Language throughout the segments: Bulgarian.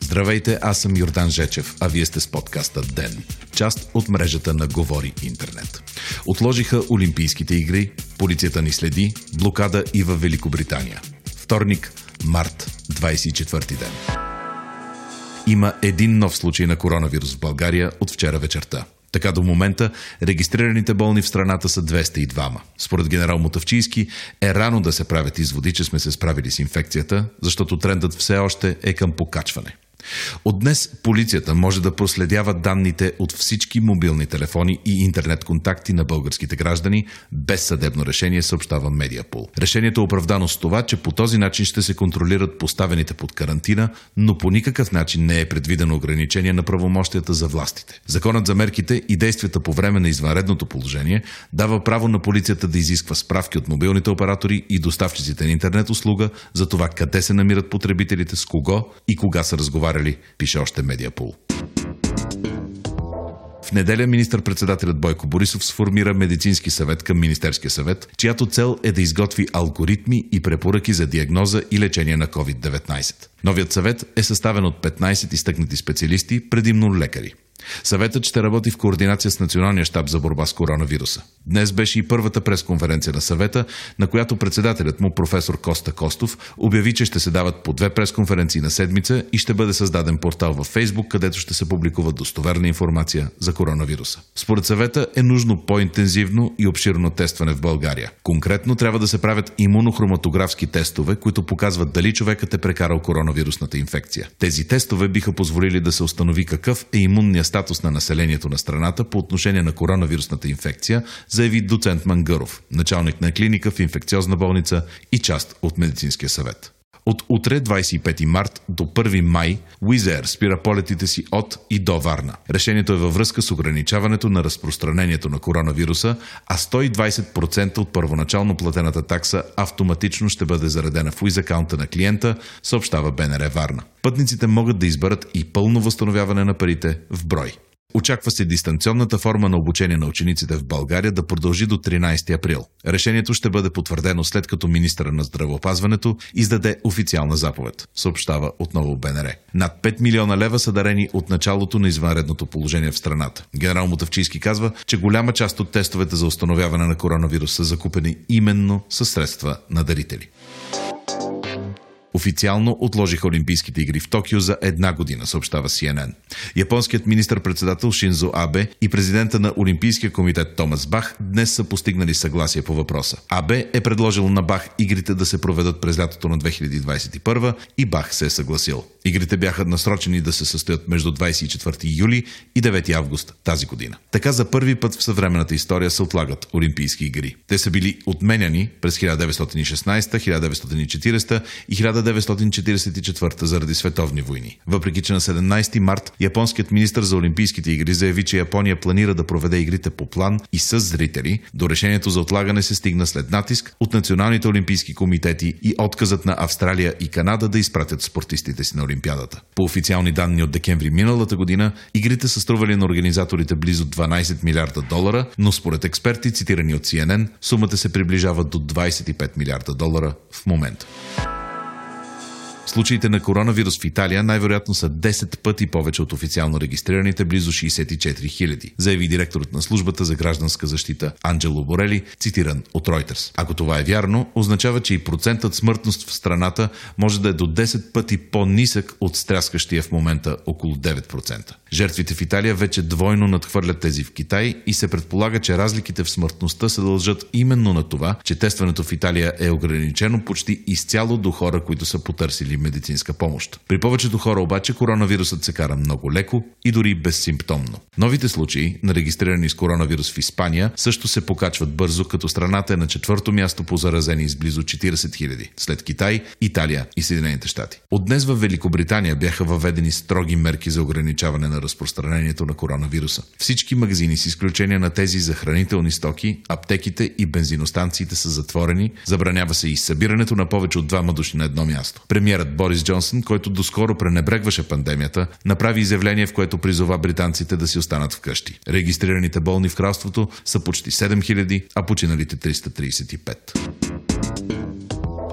Здравейте, аз съм Йордан Жечев, а вие сте с подкаста ДЕН, част от мрежата на Говори Интернет. Отложиха Олимпийските игри, полицията ни следи, блокада и във Великобритания. Вторник, март, 24 ден. Има един нов случай на коронавирус в България от вчера вечерта. Така до момента регистрираните болни в страната са 202. Според генерал Мотавчийски е рано да се правят изводи, че сме се справили с инфекцията, защото трендът все още е към покачване. От днес полицията може да проследява данните от всички мобилни телефони и интернет контакти на българските граждани без съдебно решение, съобщава Медиапол. Решението е оправдано с това, че по този начин ще се контролират поставените под карантина, но по никакъв начин не е предвидено ограничение на правомощията за властите. Законът за мерките и действията по време на извънредното положение дава право на полицията да изисква справки от мобилните оператори и доставчиците на интернет услуга за това къде се намират потребителите, с кого и кога са разговаряли разговаряли, пише още Медиапол. В неделя министър-председателят Бойко Борисов сформира медицински съвет към Министерския съвет, чиято цел е да изготви алгоритми и препоръки за диагноза и лечение на COVID-19. Новият съвет е съставен от 15 изтъкнати специалисти, предимно лекари. Съветът ще работи в координация с Националния щаб за борба с коронавируса. Днес беше и първата пресконференция на съвета, на която председателят му, професор Коста Костов, обяви, че ще се дават по две пресконференции на седмица и ще бъде създаден портал във Фейсбук, където ще се публикува достоверна информация за коронавируса. Според съвета е нужно по-интензивно и обширно тестване в България. Конкретно трябва да се правят имунохроматографски тестове, които показват дали човекът е прекарал коронавирусната инфекция. Тези тестове биха позволили да се установи какъв е имунният статус на населението на страната по отношение на коронавирусната инфекция, заяви доцент Мангъров, началник на клиника в инфекциозна болница и част от медицинския съвет. От утре, 25 март до 1 май, Уизер спира полетите си от и до Варна. Решението е във връзка с ограничаването на разпространението на коронавируса, а 120% от първоначално платената такса автоматично ще бъде заредена в Уиз акаунта на клиента, съобщава БНР Варна. Пътниците могат да изберат и пълно възстановяване на парите в брой. Очаква се дистанционната форма на обучение на учениците в България да продължи до 13 април. Решението ще бъде потвърдено след като министра на здравеопазването издаде официална заповед, съобщава отново БНР. Над 5 милиона лева са дарени от началото на извънредното положение в страната. Генерал Мотавчийски казва, че голяма част от тестовете за установяване на коронавирус са закупени именно със средства на дарители. Официално отложиха Олимпийските игри в Токио за една година, съобщава CNN. Японският министр-председател Шинзо Абе и президента на Олимпийския комитет Томас Бах днес са постигнали съгласие по въпроса. Абе е предложил на Бах игрите да се проведат през лятото на 2021 и Бах се е съгласил. Игрите бяха насрочени да се състоят между 24 юли и 9 август тази година. Така за първи път в съвременната история се отлагат Олимпийски игри. Те са били отменяни през 1916, 1940 и 1944 заради световни войни. Въпреки, че на 17 март японският министр за Олимпийските игри заяви, че Япония планира да проведе игрите по план и с зрители, до решението за отлагане се стигна след натиск от националните олимпийски комитети и отказът на Австралия и Канада да изпратят спортистите си на Олимпиадата. По официални данни от декември миналата година, игрите са стрували на организаторите близо 12 милиарда долара, но според експерти, цитирани от CNN, сумата се приближава до 25 милиарда долара в момента. Случаите на коронавирус в Италия най-вероятно са 10 пъти повече от официално регистрираните близо 64 хиляди, заяви директорът на службата за гражданска защита Анджело Борели, цитиран от Reuters. Ако това е вярно, означава, че и процентът смъртност в страната може да е до 10 пъти по-нисък от стряскащия в момента около 9%. Жертвите в Италия вече двойно надхвърлят тези в Китай и се предполага, че разликите в смъртността се дължат именно на това, че тестването в Италия е ограничено почти изцяло до хора, които са потърсили медицинска помощ. При повечето хора обаче коронавирусът се кара много леко и дори безсимптомно. Новите случаи на регистрирани с коронавирус в Испания също се покачват бързо, като страната е на четвърто място по заразени с близо 40 000, след Китай, Италия и Съединените щати. От днес в Великобритания бяха въведени строги мерки за ограничаване на разпространението на коронавируса. Всички магазини, с изключение на тези за хранителни стоки, аптеките и бензиностанциите са затворени, забранява се и събирането на повече от двама души на едно място. Премьерът Борис Джонсън, който доскоро пренебрегваше пандемията, направи изявление, в което призова британците да си останат вкъщи. Регистрираните болни в кралството са почти 7000, а починалите 335.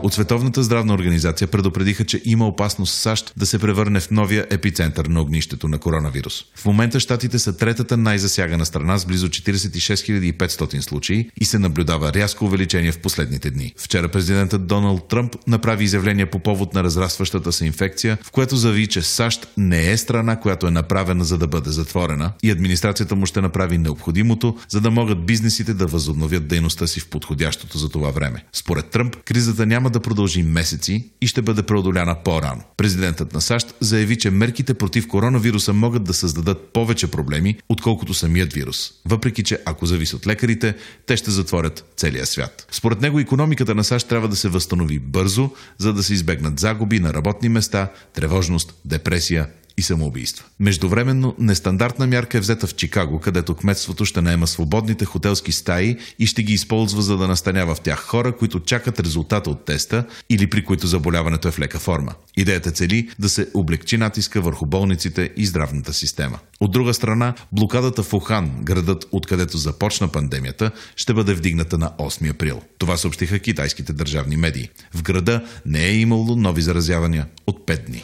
От Световната здравна организация предупредиха, че има опасност САЩ да се превърне в новия епицентър на огнището на коронавирус. В момента щатите са третата най-засягана страна с близо 46 500 случаи и се наблюдава рязко увеличение в последните дни. Вчера президентът Доналд Тръмп направи изявление по повод на разрастващата се инфекция, в което заяви, че САЩ не е страна, която е направена за да бъде затворена и администрацията му ще направи необходимото, за да могат бизнесите да възобновят дейността си в подходящото за това време. Според Тръмп, кризата няма да продължи месеци и ще бъде преодоляна по-рано. Президентът на САЩ заяви, че мерките против коронавируса могат да създадат повече проблеми, отколкото самият вирус. Въпреки, че ако зависи от лекарите, те ще затворят целия свят. Според него економиката на САЩ трябва да се възстанови бързо, за да се избегнат загуби на работни места, тревожност, депресия и самоубийства. Междувременно, нестандартна мярка е взета в Чикаго, където кметството ще наема свободните хотелски стаи и ще ги използва за да настанява в тях хора, които чакат резултата от теста или при които заболяването е в лека форма. Идеята цели да се облегчи натиска върху болниците и здравната система. От друга страна, блокадата в Ухан, градът откъдето започна пандемията, ще бъде вдигната на 8 април. Това съобщиха китайските държавни медии. В града не е имало нови заразявания от 5 дни.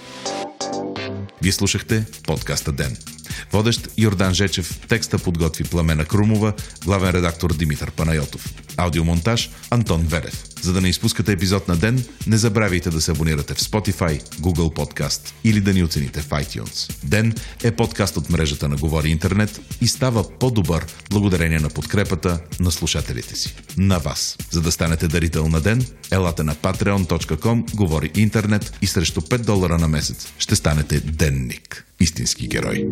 Вие слушахте подкаста Ден. Водещ Йордан Жечев, текста подготви Пламена Крумова, главен редактор Димитър Панайотов. Аудиомонтаж Антон Велев. За да не изпускате епизод на ден, не забравяйте да се абонирате в Spotify, Google Podcast или да ни оцените в iTunes. Ден е подкаст от мрежата на Говори Интернет и става по-добър благодарение на подкрепата на слушателите си. На вас. За да станете дарител на ден, елате на patreon.com, говори интернет и срещу 5 долара на месец ще станете денник. Истински герой.